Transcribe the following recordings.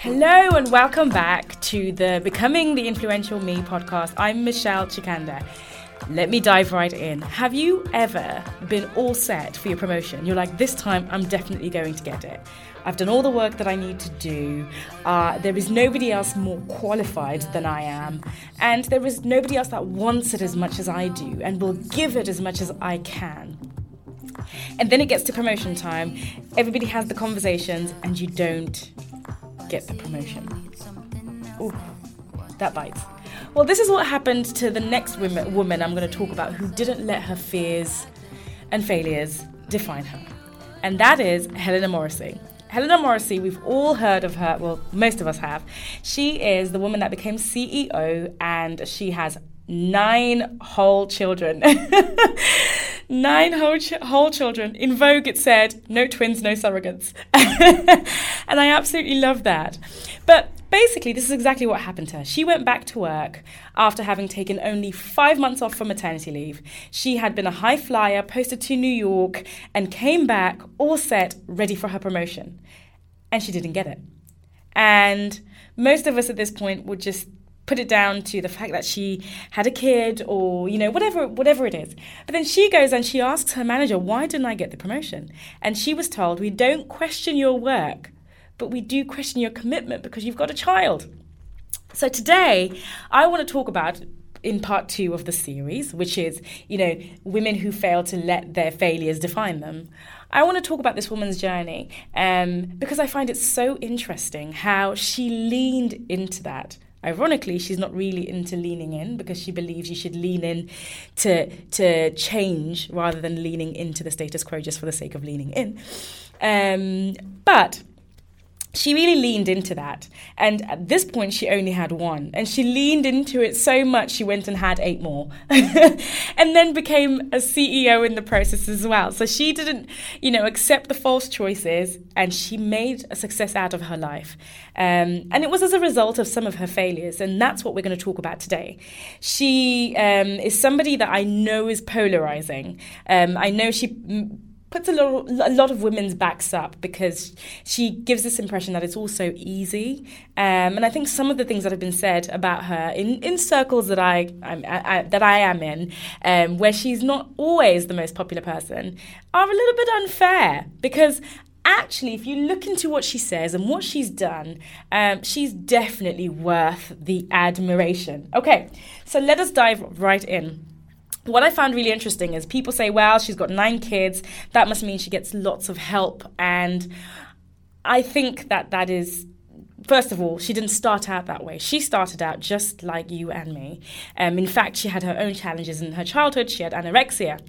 Hello and welcome back to the Becoming the Influential Me podcast. I'm Michelle Chikanda. Let me dive right in. Have you ever been all set for your promotion? You're like, this time I'm definitely going to get it. I've done all the work that I need to do. Uh, there is nobody else more qualified than I am. And there is nobody else that wants it as much as I do and will give it as much as I can. And then it gets to promotion time. Everybody has the conversations, and you don't get the promotion. Ooh, that bites. Well, this is what happened to the next woman, woman I'm going to talk about who didn't let her fears and failures define her. And that is Helena Morrissey. Helena Morrissey, we've all heard of her, well, most of us have. She is the woman that became CEO and she has nine whole children. nine whole, ch- whole children. In Vogue, it said, no twins, no surrogates. and I absolutely love that. But basically, this is exactly what happened to her. She went back to work after having taken only five months off from maternity leave. She had been a high flyer, posted to New York, and came back all set, ready for her promotion. And she didn't get it. And most of us at this point would just put it down to the fact that she had a kid or you know whatever whatever it is. But then she goes and she asks her manager why didn't i get the promotion? And she was told we don't question your work but we do question your commitment because you've got a child. So today i want to talk about in part two of the series, which is, you know, women who fail to let their failures define them. I want to talk about this woman's journey um, because I find it so interesting how she leaned into that Ironically, she's not really into leaning in because she believes you should lean in to to change rather than leaning into the status quo just for the sake of leaning in. Um, but she really leaned into that. And at this point, she only had one. And she leaned into it so much, she went and had eight more. and then became a CEO in the process as well. So she didn't, you know, accept the false choices and she made a success out of her life. Um, and it was as a result of some of her failures. And that's what we're going to talk about today. She um, is somebody that I know is polarizing. Um, I know she puts a lot, a lot of women's backs up because she gives this impression that it's all so easy. Um, and I think some of the things that have been said about her in, in circles that I, I, I that I am in, um, where she's not always the most popular person, are a little bit unfair because actually, if you look into what she says and what she's done, um, she's definitely worth the admiration. Okay, so let us dive right in what I found really interesting is people say, well, she's got nine kids. That must mean she gets lots of help. And I think that that is first of all, she didn't start out that way. She started out just like you and me. Um, in fact, she had her own challenges in her childhood. She had anorexia.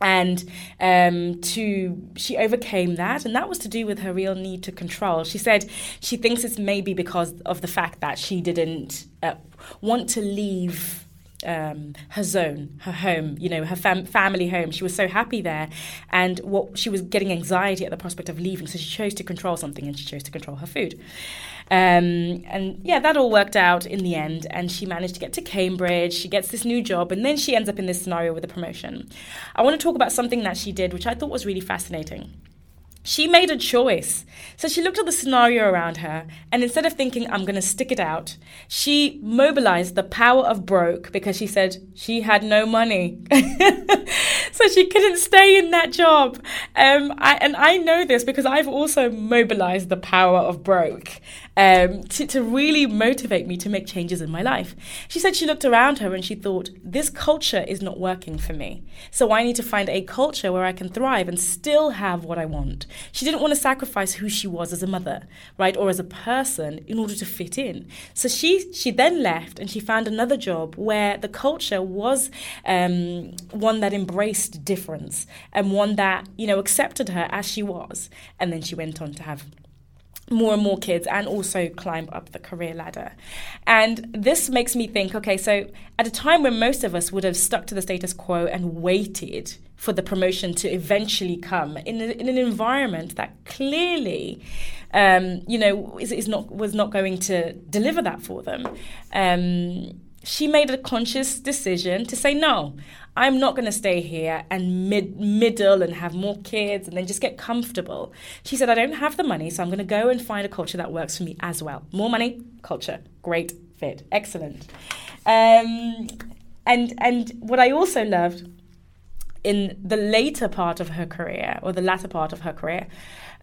And um, to she overcame that, and that was to do with her real need to control. She said she thinks it's maybe because of the fact that she didn't uh, want to leave um, her zone, her home, you know, her fam- family home. She was so happy there, and what she was getting anxiety at the prospect of leaving. So she chose to control something, and she chose to control her food. Um, and yeah, that all worked out in the end, and she managed to get to Cambridge. She gets this new job, and then she ends up in this scenario with a promotion. I want to talk about something that she did, which I thought was really fascinating she made a choice. So she looked at the scenario around her, and instead of thinking, I'm going to stick it out, she mobilized the power of broke because she said she had no money. so she couldn't stay in that job. Um, I, and I know this because I've also mobilized the power of broke um, to, to really motivate me to make changes in my life. She said she looked around her and she thought, this culture is not working for me. So I need to find a culture where I can thrive and still have what I want. She didn't want to sacrifice who she was as a mother, right, or as a person in order to fit in. So she she then left and she found another job where the culture was um, one that embraced difference and one that you know accepted her as she was. And then she went on to have more and more kids and also climb up the career ladder. And this makes me think okay, so at a time when most of us would have stuck to the status quo and waited for the promotion to eventually come in, a, in an environment that clearly um, you know is, is, not was not going to deliver that for them um, she made a conscious decision to say no. I'm not going to stay here and mid- middle and have more kids and then just get comfortable. She said, I don't have the money, so I'm going to go and find a culture that works for me as well. More money, culture, great fit, excellent. Um, and and what I also loved in the later part of her career or the latter part of her career.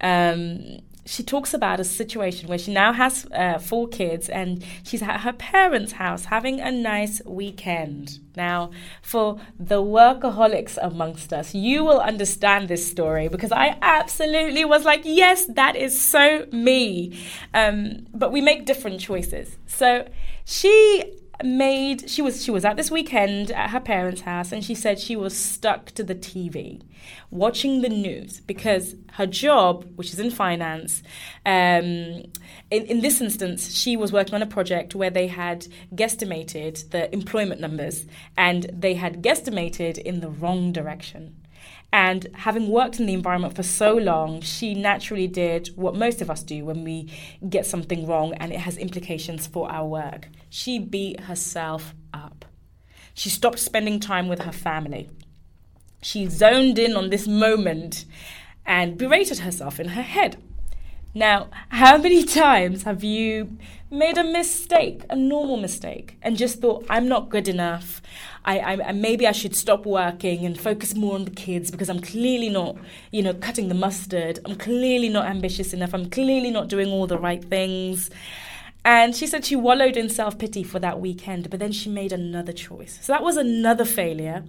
Um, she talks about a situation where she now has uh, four kids and she's at her parents' house having a nice weekend. Now, for the workaholics amongst us, you will understand this story because I absolutely was like, yes, that is so me. Um, but we make different choices. So she made she was she was at this weekend at her parents' house and she said she was stuck to the TV watching the news because her job, which is in finance, um, in, in this instance, she was working on a project where they had guesstimated the employment numbers and they had guesstimated in the wrong direction. And having worked in the environment for so long, she naturally did what most of us do when we get something wrong and it has implications for our work. She beat herself up. She stopped spending time with her family. She zoned in on this moment and berated herself in her head. Now, how many times have you made a mistake, a normal mistake, and just thought, I'm not good enough? I, I, maybe I should stop working and focus more on the kids because I'm clearly not, you know, cutting the mustard. I'm clearly not ambitious enough. I'm clearly not doing all the right things. And she said she wallowed in self pity for that weekend, but then she made another choice. So that was another failure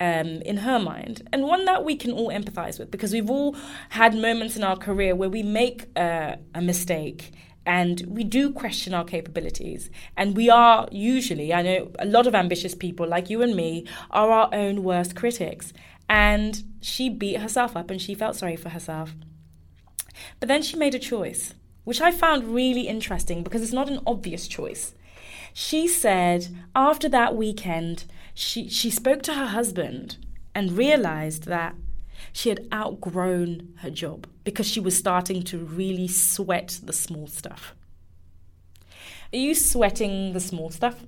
um, in her mind, and one that we can all empathize with because we've all had moments in our career where we make uh, a mistake and we do question our capabilities. And we are usually, I know a lot of ambitious people like you and me, are our own worst critics. And she beat herself up and she felt sorry for herself. But then she made a choice, which I found really interesting because it's not an obvious choice. She said after that weekend, she, she spoke to her husband and realized that she had outgrown her job because she was starting to really sweat the small stuff. Are you sweating the small stuff?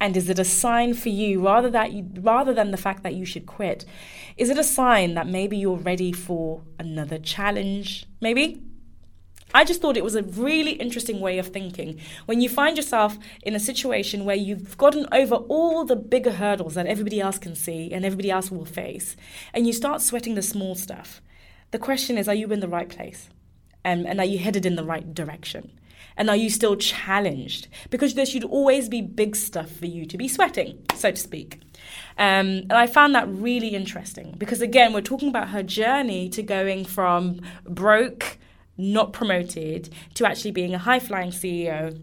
And is it a sign for you rather that you, rather than the fact that you should quit? Is it a sign that maybe you're ready for another challenge? Maybe I just thought it was a really interesting way of thinking. When you find yourself in a situation where you've gotten over all the bigger hurdles that everybody else can see and everybody else will face, and you start sweating the small stuff, the question is are you in the right place? And, and are you headed in the right direction? And are you still challenged? Because there should always be big stuff for you to be sweating, so to speak. Um, and I found that really interesting because, again, we're talking about her journey to going from broke not promoted to actually being a high flying CEO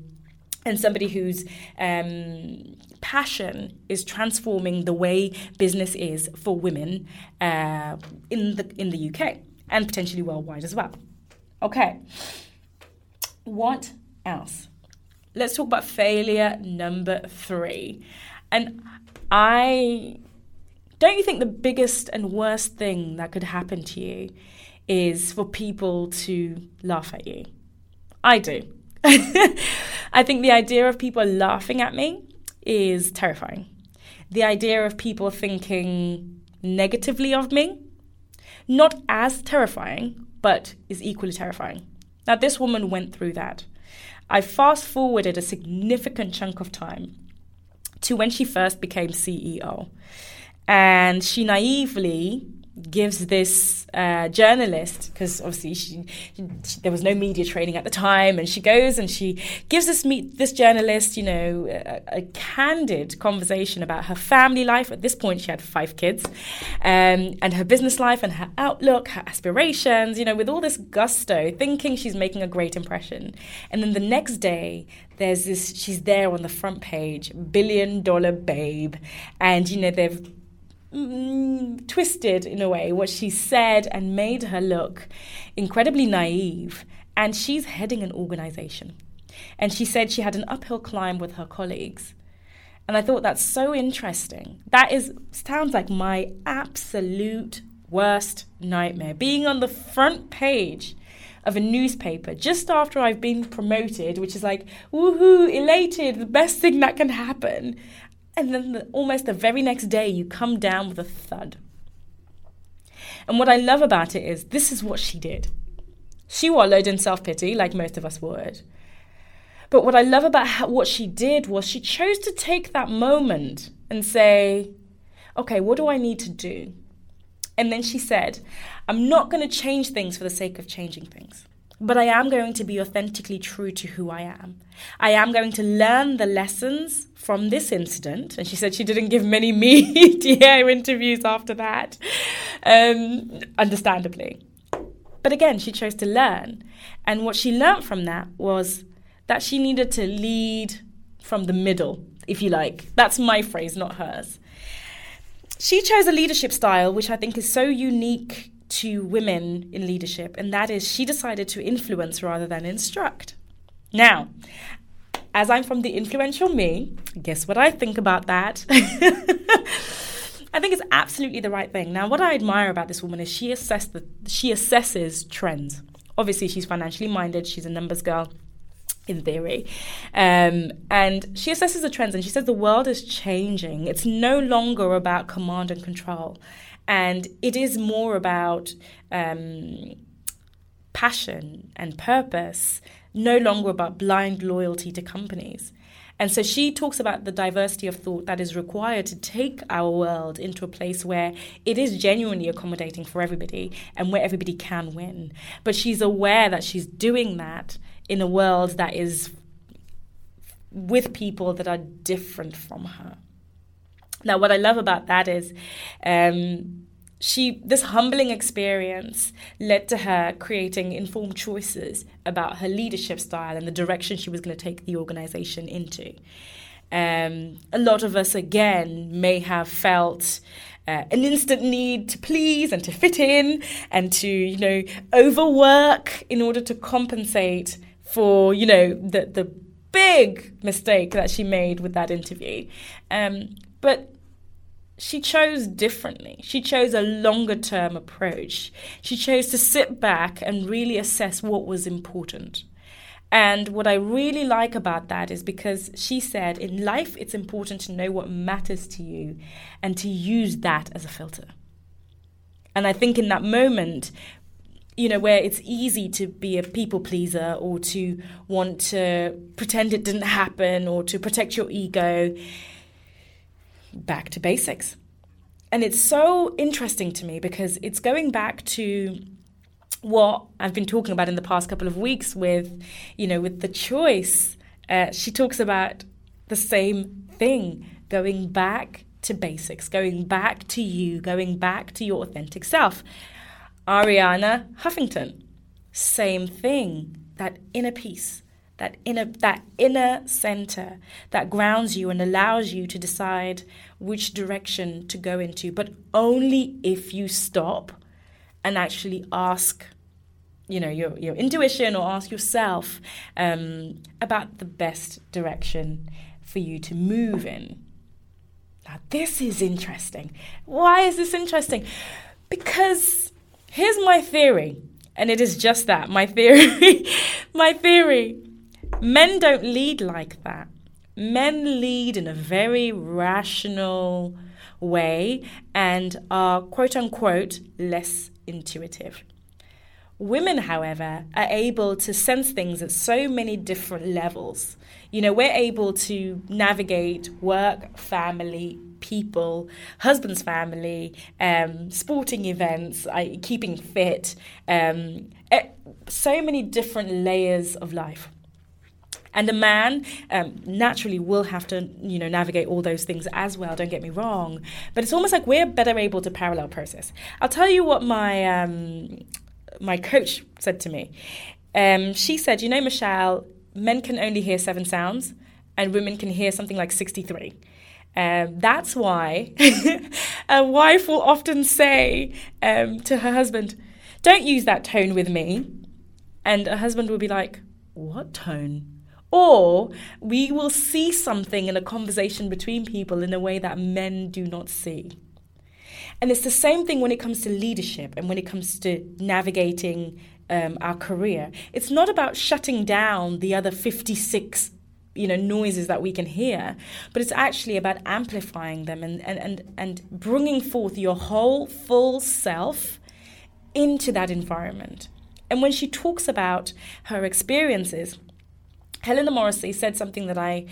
and somebody whose um, passion is transforming the way business is for women uh, in the in the UK and potentially worldwide as well. Okay, what else? Let's talk about failure number three, and I don't you think the biggest and worst thing that could happen to you is for people to laugh at you. I do. I think the idea of people laughing at me is terrifying. The idea of people thinking negatively of me, not as terrifying, but is equally terrifying. Now, this woman went through that. I fast forwarded a significant chunk of time to when she first became CEO. And she naively gives this uh, journalist because obviously she, she, there was no media training at the time and she goes and she gives this meet this journalist you know a, a, candid conversation about her family life. At this point she had five kids um, and her business life and her outlook her aspirations you know with all this gusto thinking she's making a great impression. And then the next day there's this she's there on the front page billion dollar babe. And you know they've mm, twisted in a way what she said and made her look incredibly naive. And she's heading an organization. And she said she had an uphill climb with her colleagues. And I thought that's so interesting. That is sounds like my absolute worst nightmare. Being on the front page of a newspaper just after I've been promoted, which is like, woohoo, elated, the best thing that can happen. And then the, almost the very next day, you come down with a thud. And what I love about it is this is what she did. She wallowed in self pity, like most of us would. But what I love about how, what she did was she chose to take that moment and say, okay, what do I need to do? And then she said, I'm not going to change things for the sake of changing things, but I am going to be authentically true to who I am. I am going to learn the lessons from this incident. And she said she didn't give many media interviews after that, um, understandably. But again, she chose to learn. And what she learned from that was that she needed to lead from the middle, if you like. That's my phrase, not hers she chose a leadership style which I think is so unique to women in leadership, and that is she decided to influence rather than instruct. Now, as I'm from the influential me, guess what I think about that? I think it's absolutely the right thing. Now, what I admire about this woman is she assess the, she assesses trends. Obviously, she's financially minded. She's a numbers girl in theory. Um, and she assesses the trends and she says the world is changing. It's no longer about command and control. And it is more about um, passion and purpose, no longer about blind loyalty to companies. And so she talks about the diversity of thought that is required to take our world into a place where it is genuinely accommodating for everybody and where everybody can win. But she's aware that she's doing that in a world that is with people that are different from her. Now, what I love about that is um, she this humbling experience led to her creating informed choices about her leadership style and the direction she was going to take the organization into. Um, a lot of us, again, may have felt uh, an instant need to please and to fit in and to, you know, overwork in order to compensate for you know the the big mistake that she made with that interview. Um, but she chose differently. She chose a longer term approach. She chose to sit back and really assess what was important. And what I really like about that is because she said, in life, it's important to know what matters to you and to use that as a filter. And I think in that moment, you know, where it's easy to be a people pleaser or to want to pretend it didn't happen or to protect your ego. Back to basics. And it's so interesting to me because it's going back to what I've been talking about in the past couple of weeks with, you know, with the choice. Uh, she talks about the same thing, going back to basics, going back to you, going back to your authentic self. Arianna Huffington, same thing. That inner peace, that inner that inner center that grounds you and allows you to decide which direction to go into, but only if you stop and actually ask you know your your intuition or ask yourself um, about the best direction for you to move in. Now this is interesting. Why is this interesting? Because Here's my theory, and it is just that my theory. my theory. Men don't lead like that. Men lead in a very rational way and are quote unquote less intuitive. Women, however, are able to sense things at so many different levels. You know, we're able to navigate work, family, people, husband's family, um, sporting events, keeping fit, um, so many different layers of life. And a man um, naturally will have to, you know, navigate all those things as well. Don't get me wrong, but it's almost like we're better able to parallel process. I'll tell you what my um, my coach said to me. Um, she said, "You know, Michelle, men can only hear seven sounds, and women can hear something like sixty-three. Um, that's why a wife will often say um, to her husband, Don't use that tone with me. And a husband will be like, What tone? Or we will see something in a conversation between people in a way that men do not see. And it's the same thing when it comes to leadership and when it comes to navigating um, our career. It's not about shutting down the other 56 you know noises that we can hear but it's actually about amplifying them and and and, and bringing forth your whole full self into that environment and when she talks about her experiences helena morrissey said something that i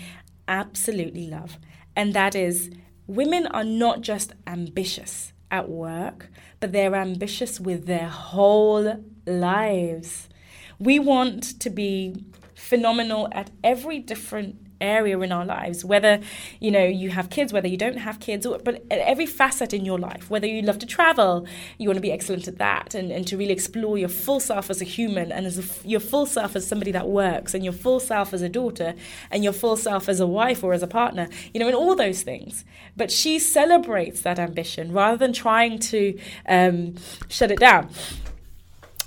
absolutely love and that is women are not just ambitious at work but they're ambitious with their whole lives. We want to be phenomenal at every different area in our lives whether you know you have kids whether you don't have kids but every facet in your life whether you love to travel you want to be excellent at that and, and to really explore your full self as a human and as a, your full self as somebody that works and your full self as a daughter and your full self as a wife or as a partner you know in all those things. But she celebrates that ambition rather than trying to um, shut it down.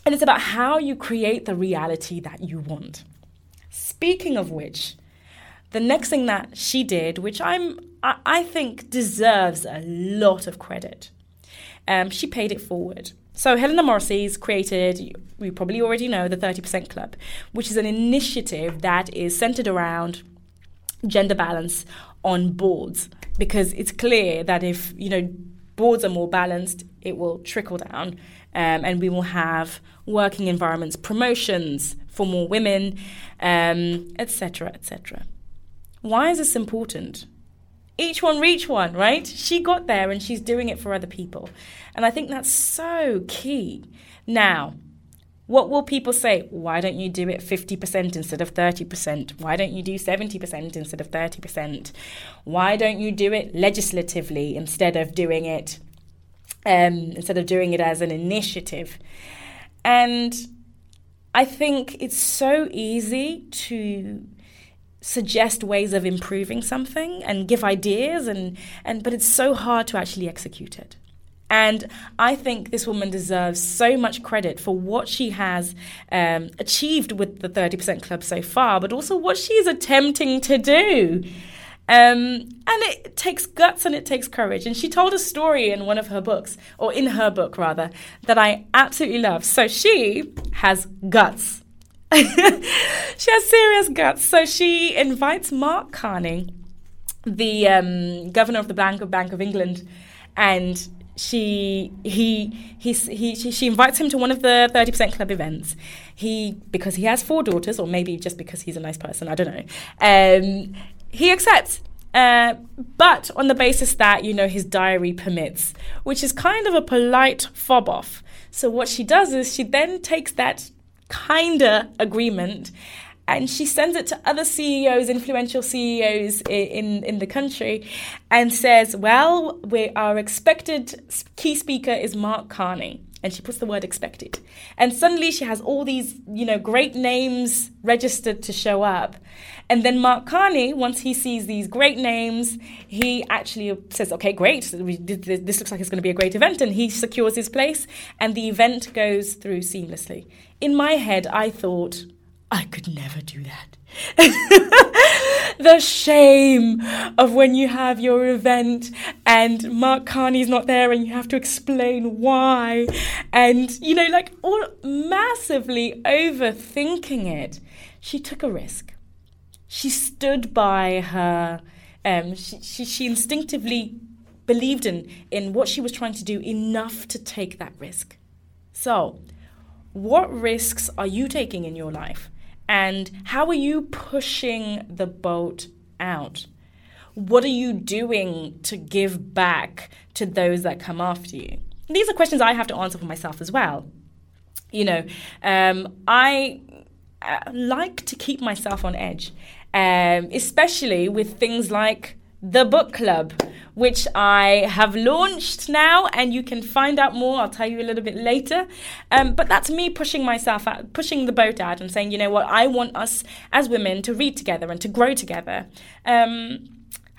And it's about how you create the reality that you want. Speaking of which, the next thing that she did, which I'm I, I think deserves a lot of credit, um, she paid it forward. So Helena Morrissey's created, we probably already know, the 30% Club, which is an initiative that is centered around gender balance on boards because it's clear that if you know boards are more balanced, it will trickle down, um, and we will have working environments, promotions, for more women, etc., um, etc. Et Why is this important? Each one reach one, right? She got there and she's doing it for other people. And I think that's so key. Now, what will people say? Why don't you do it 50% instead of 30%? Why don't you do 70% instead of 30%? Why don't you do it legislatively instead of doing it um, instead of doing it as an initiative? And I think it's so easy to suggest ways of improving something and give ideas and, and but it's so hard to actually execute it. And I think this woman deserves so much credit for what she has um, achieved with the 30% Club so far, but also what she's attempting to do. Um, and it takes guts and it takes courage. And she told a story in one of her books, or in her book rather, that I absolutely love. So she has guts. she has serious guts. So she invites Mark Carney, the um, governor of the Bank of Bank of England, and she he he, he she, she invites him to one of the 30% club events he because he has four daughters or maybe just because he's a nice person i don't know um, he accepts. Uh, but on the basis that, you know, his diary permits, which is kind of a polite fob off. So what she does is she then takes that kinda agreement and she sends it to other CEOs, influential CEOs in, in the country, and says, Well, we, our expected key speaker is Mark Carney and she puts the word expected. And suddenly she has all these, you know, great names registered to show up. And then Mark Carney, once he sees these great names, he actually says, okay, great, this looks like it's going to be a great event. And he secures his place, and the event goes through seamlessly. In my head, I thought, I could never do that. the shame of when you have your event and Mark Carney's not there and you have to explain why. And, you know, like all massively overthinking it. She took a risk. She stood by her, um, she, she, she instinctively believed in, in what she was trying to do enough to take that risk. So, what risks are you taking in your life? And how are you pushing the boat out? What are you doing to give back to those that come after you? These are questions I have to answer for myself as well. You know, um, I uh, like to keep myself on edge, um, especially with things like the book club, which I have launched now, and you can find out more. I'll tell you a little bit later. Um, but that's me pushing myself out, pushing the boat out, and saying, you know what, I want us as women to read together and to grow together. Um,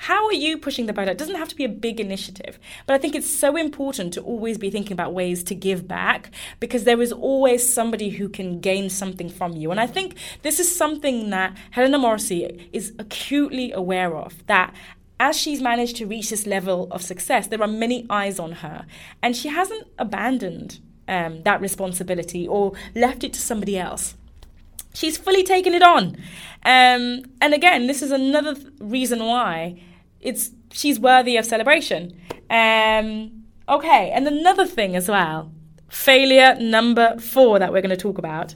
how are you pushing the boat out? It doesn't have to be a big initiative, but I think it's so important to always be thinking about ways to give back because there is always somebody who can gain something from you. And I think this is something that Helena Morrissey is acutely aware of that as she's managed to reach this level of success, there are many eyes on her, and she hasn't abandoned um, that responsibility or left it to somebody else. She's fully taken it on. Um, and again, this is another th- reason why it's she's worthy of celebration. Um, okay, and another thing as well failure number four that we're going to talk about.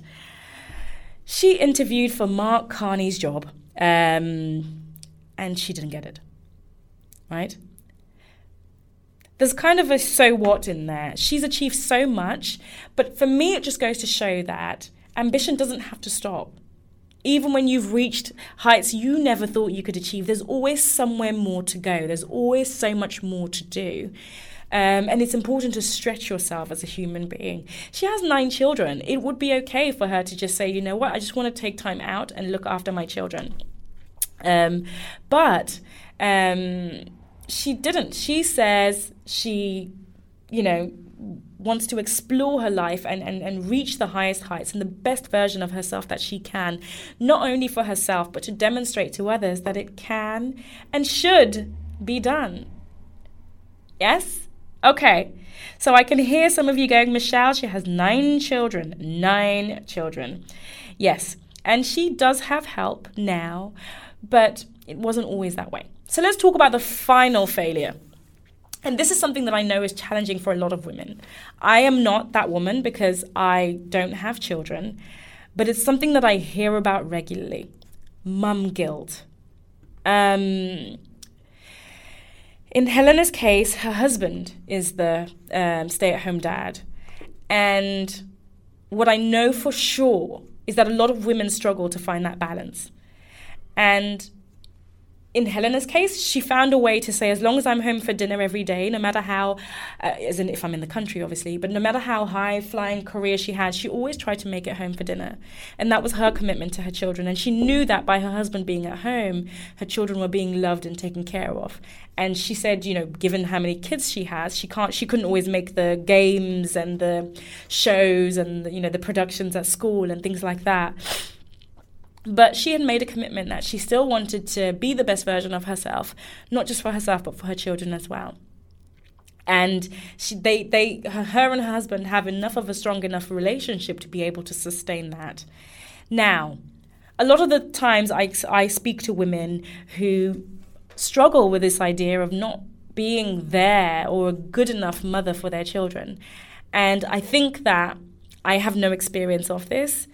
She interviewed for Mark Carney's job um, and she didn't get it. Right? There's kind of a so what in there. She's achieved so much, but for me, it just goes to show that ambition doesn't have to stop. Even when you've reached heights you never thought you could achieve, there's always somewhere more to go. There's always so much more to do. Um, and it's important to stretch yourself as a human being. She has nine children. It would be okay for her to just say, you know what, I just want to take time out and look after my children. Um, but um, she didn't. She says she, you know, wants to explore her life and, and, and reach the highest heights and the best version of herself that she can, not only for herself, but to demonstrate to others that it can and should be done. Yes? Okay. So I can hear some of you going, Michelle, she has nine children. Nine children. Yes. And she does have help now, but it wasn't always that way. So let's talk about the final failure. And this is something that I know is challenging for a lot of women. I am not that woman because I don't have children, but it's something that I hear about regularly mum guilt. Um, in Helena's case, her husband is the um, stay at home dad. And what I know for sure is that a lot of women struggle to find that balance. And in Helena's case, she found a way to say, as long as I'm home for dinner every day, no matter how, uh, as in if I'm in the country, obviously, but no matter how high flying career she had, she always tried to make it home for dinner. And that was her commitment to her children. And she knew that by her husband being at home, her children were being loved and taken care of. And she said, you know, given how many kids she has, she can't, she couldn't always make the games and the shows and, the, you know, the productions at school and things like that. But she had made a commitment that she still wanted to be the best version of herself, not just for herself, but for her children as well. And she, they, they, her and her husband have enough of a strong enough relationship to be able to sustain that. Now, a lot of the times I, I speak to women who struggle with this idea of not being there or a good enough mother for their children. And I think that I have no experience of this,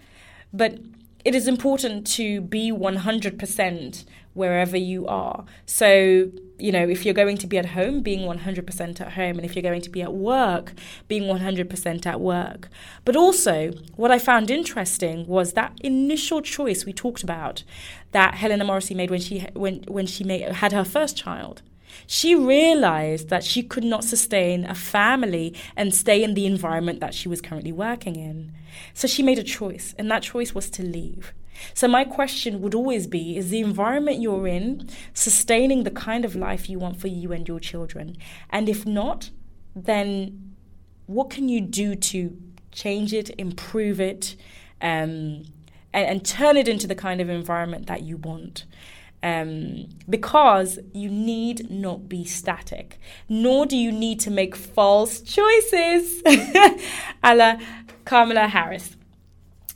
but it is important to be 100% wherever you are. So, you know, if you're going to be at home, being 100% at home, and if you're going to be at work, being 100% at work. But also, what I found interesting was that initial choice we talked about that Helena Morrissey made when she when when she made, had her first child. She realized that she could not sustain a family and stay in the environment that she was currently working in. So she made a choice, and that choice was to leave. So, my question would always be Is the environment you're in sustaining the kind of life you want for you and your children? And if not, then what can you do to change it, improve it, um, and, and turn it into the kind of environment that you want? Um, because you need not be static, nor do you need to make false choices, a la Kamala Harris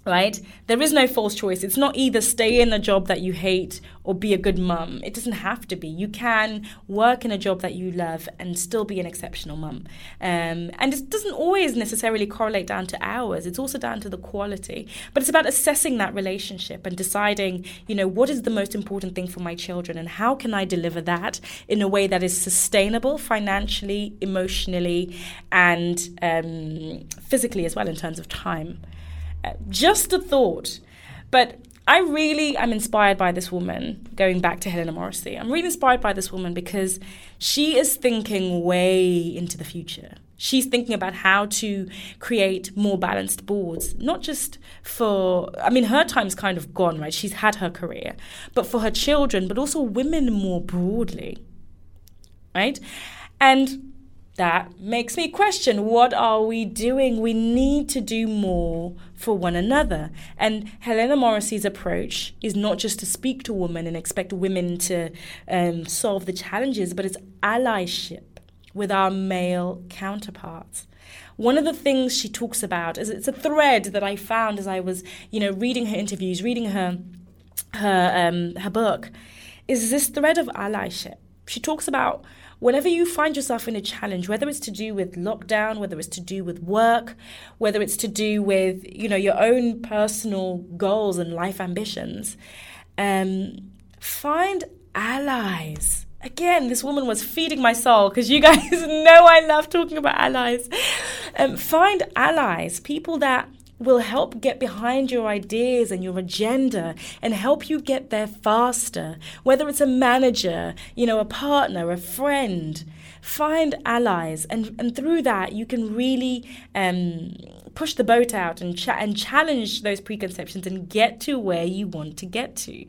right? There is no false choice. It's not either stay in a job that you hate or be a good mum. It doesn't have to be. You can work in a job that you love and still be an exceptional mum. Um, and it doesn't always necessarily correlate down to hours. It's also down to the quality. But it's about assessing that relationship and deciding, you know, what is the most important thing for my children and how can I deliver that in a way that is sustainable financially, emotionally, and um, physically as well in terms of time just a thought. But I really am inspired by this woman, going back to Helena Morrissey. I'm really inspired by this woman because she is thinking way into the future. She's thinking about how to create more balanced boards, not just for, I mean, her time's kind of gone, right? She's had her career, but for her children, but also women more broadly, right? And that makes me question what are we doing? We need to do more for one another. And Helena Morrissey's approach is not just to speak to women and expect women to um, solve the challenges, but it's allyship with our male counterparts. one of the things she talks about is it's a thread that I found as I was, you know, reading her interviews, reading her her um, her book, is this thread of allyship. She talks about whenever you find yourself in a challenge, whether it's to do with lockdown, whether it's to do with work, whether it's to do with you know your own personal goals and life ambitions, um, find allies. Again, this woman was feeding my soul because you guys know I love talking about allies. Um, find allies, people that will help get behind your ideas and your agenda and help you get there faster. Whether it's a manager, you know, a partner, a friend, find allies, and and through that you can really um, push the boat out and and challenge those preconceptions and get to where you want to get to.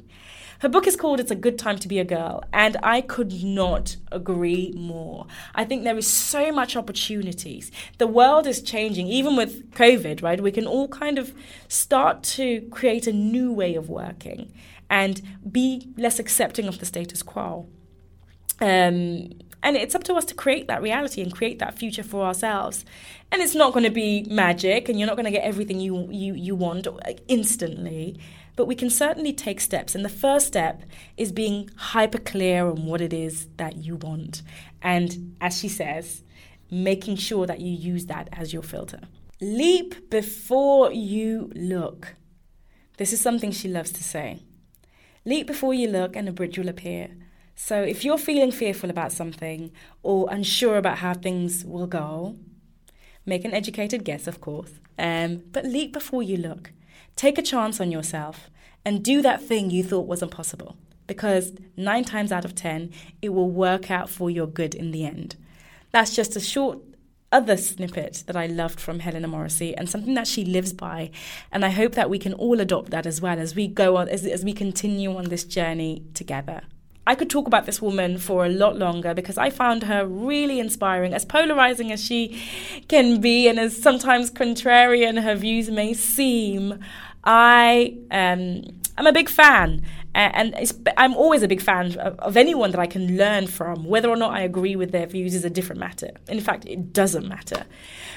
Her book is called It's a Good Time to Be a Girl, and I could not agree more. I think there is so much opportunities. The world is changing, even with COVID, right? We can all kind of start to create a new way of working and be less accepting of the status quo. Um, and it's up to us to create that reality and create that future for ourselves. And it's not going to be magic, and you're not going to get everything you, you, you want instantly but we can certainly take steps. And the first step is being hyper clear on what it is that you want. And as she says, making sure that you use that as your filter. Leap before you look. This is something she loves to say. Leap before you look, and a bridge will appear. So if you're feeling fearful about something or unsure about how things will go, make an educated guess, of course, um, but leap before you look. Take a chance on yourself and do that thing you thought was impossible because nine times out of ten, it will work out for your good in the end. That's just a short other snippet that I loved from Helena Morrissey and something that she lives by. And I hope that we can all adopt that as well as we go on, as, as we continue on this journey together. I could talk about this woman for a lot longer because I found her really inspiring, as polarizing as she can be, and as sometimes contrarian her views may seem. I um, I'm a big fan, and I'm always a big fan of, anyone that I can learn from. Whether or not I agree with their views is a different matter. In fact, it doesn't matter.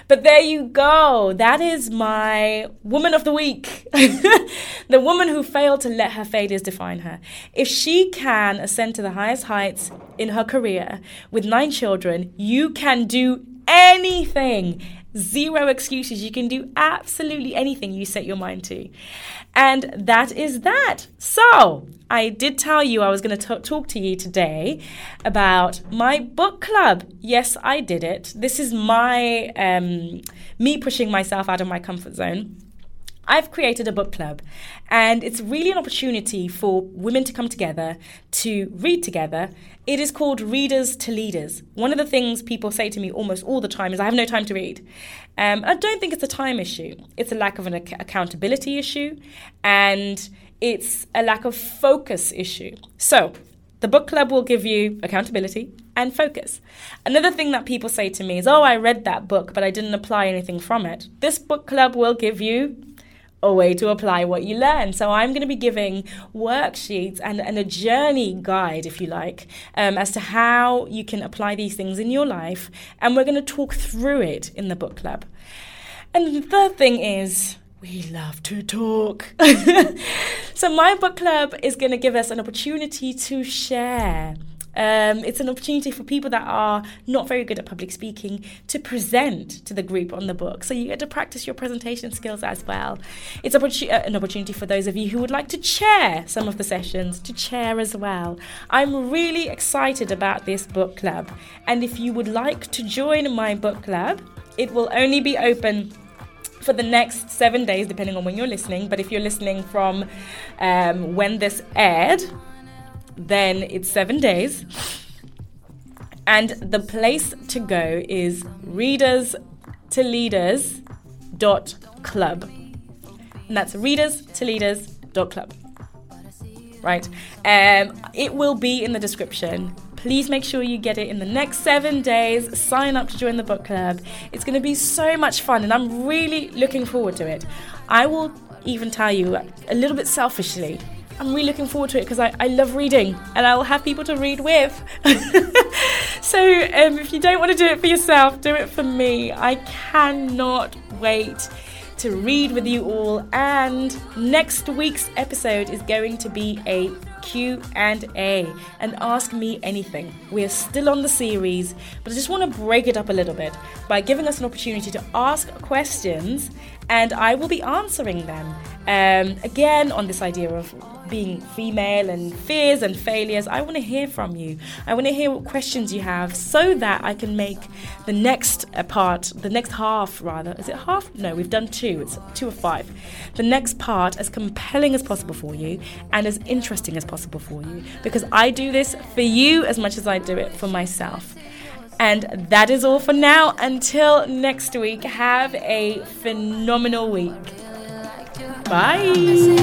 But there you go. That is my woman of the week. the woman who failed to let her failures define her. If she can ascend to the highest heights in her career with nine children, you can do anything Zero excuses. You can do absolutely anything you set your mind to. And that is that. So, I did tell you I was going to talk to you today about my book club. Yes, I did it. This is my um, me pushing myself out of my comfort zone. I've created a book club, and it's really an opportunity for women to come together to read together. It is called Readers to Leaders. One of the things people say to me almost all the time is, I have no time to read. Um, I don't think it's a time issue, it's a lack of an ac- accountability issue, and it's a lack of focus issue. So, the book club will give you accountability and focus. Another thing that people say to me is, Oh, I read that book, but I didn't apply anything from it. This book club will give you a way to apply what you learn. So I'm going to be giving worksheets and, and a journey guide, if you like, um, as to how you can apply these things in your life. And we're going to talk through it in the book club. And the third thing is, we love to talk. so, my book club is going to give us an opportunity to share um, it's an opportunity for people that are not very good at public speaking to present to the group on the book. So you get to practice your presentation skills as well. It's an opportunity for those of you who would like to chair some of the sessions to chair as well. I'm really excited about this book club. And if you would like to join my book club, it will only be open for the next seven days, depending on when you're listening. But if you're listening from um, when this aired, then it's seven days. And the place to go is readers to leaders dot club. And that's readers to leaders dot club. Right? Um, it will be in the description. Please make sure you get it in the next seven days. Sign up to join the book club. It's going to be so much fun, and I'm really looking forward to it. I will even tell you a little bit selfishly I'm really looking forward to it because I, I love reading and I'll have people to read with. So um, if you don't want to do it for yourself, do it for me. I cannot wait to read with you all and next week's episode is going to be a Q&A and ask me anything. We're still on the series, but I just want to break it up a little bit by giving us an opportunity to ask questions and I will be answering them. Um, again, on this idea of being female and fears and failures, I want to hear from you. I want to hear what questions you have so that I can make the next uh, part, the next half rather. Is it half? No, we've done two. It's two of five. The next part as compelling as possible for you and as interesting as possible for you because I do this for you as much as I do it for myself. And that is all for now. Until next week, have a phenomenal week. Bye.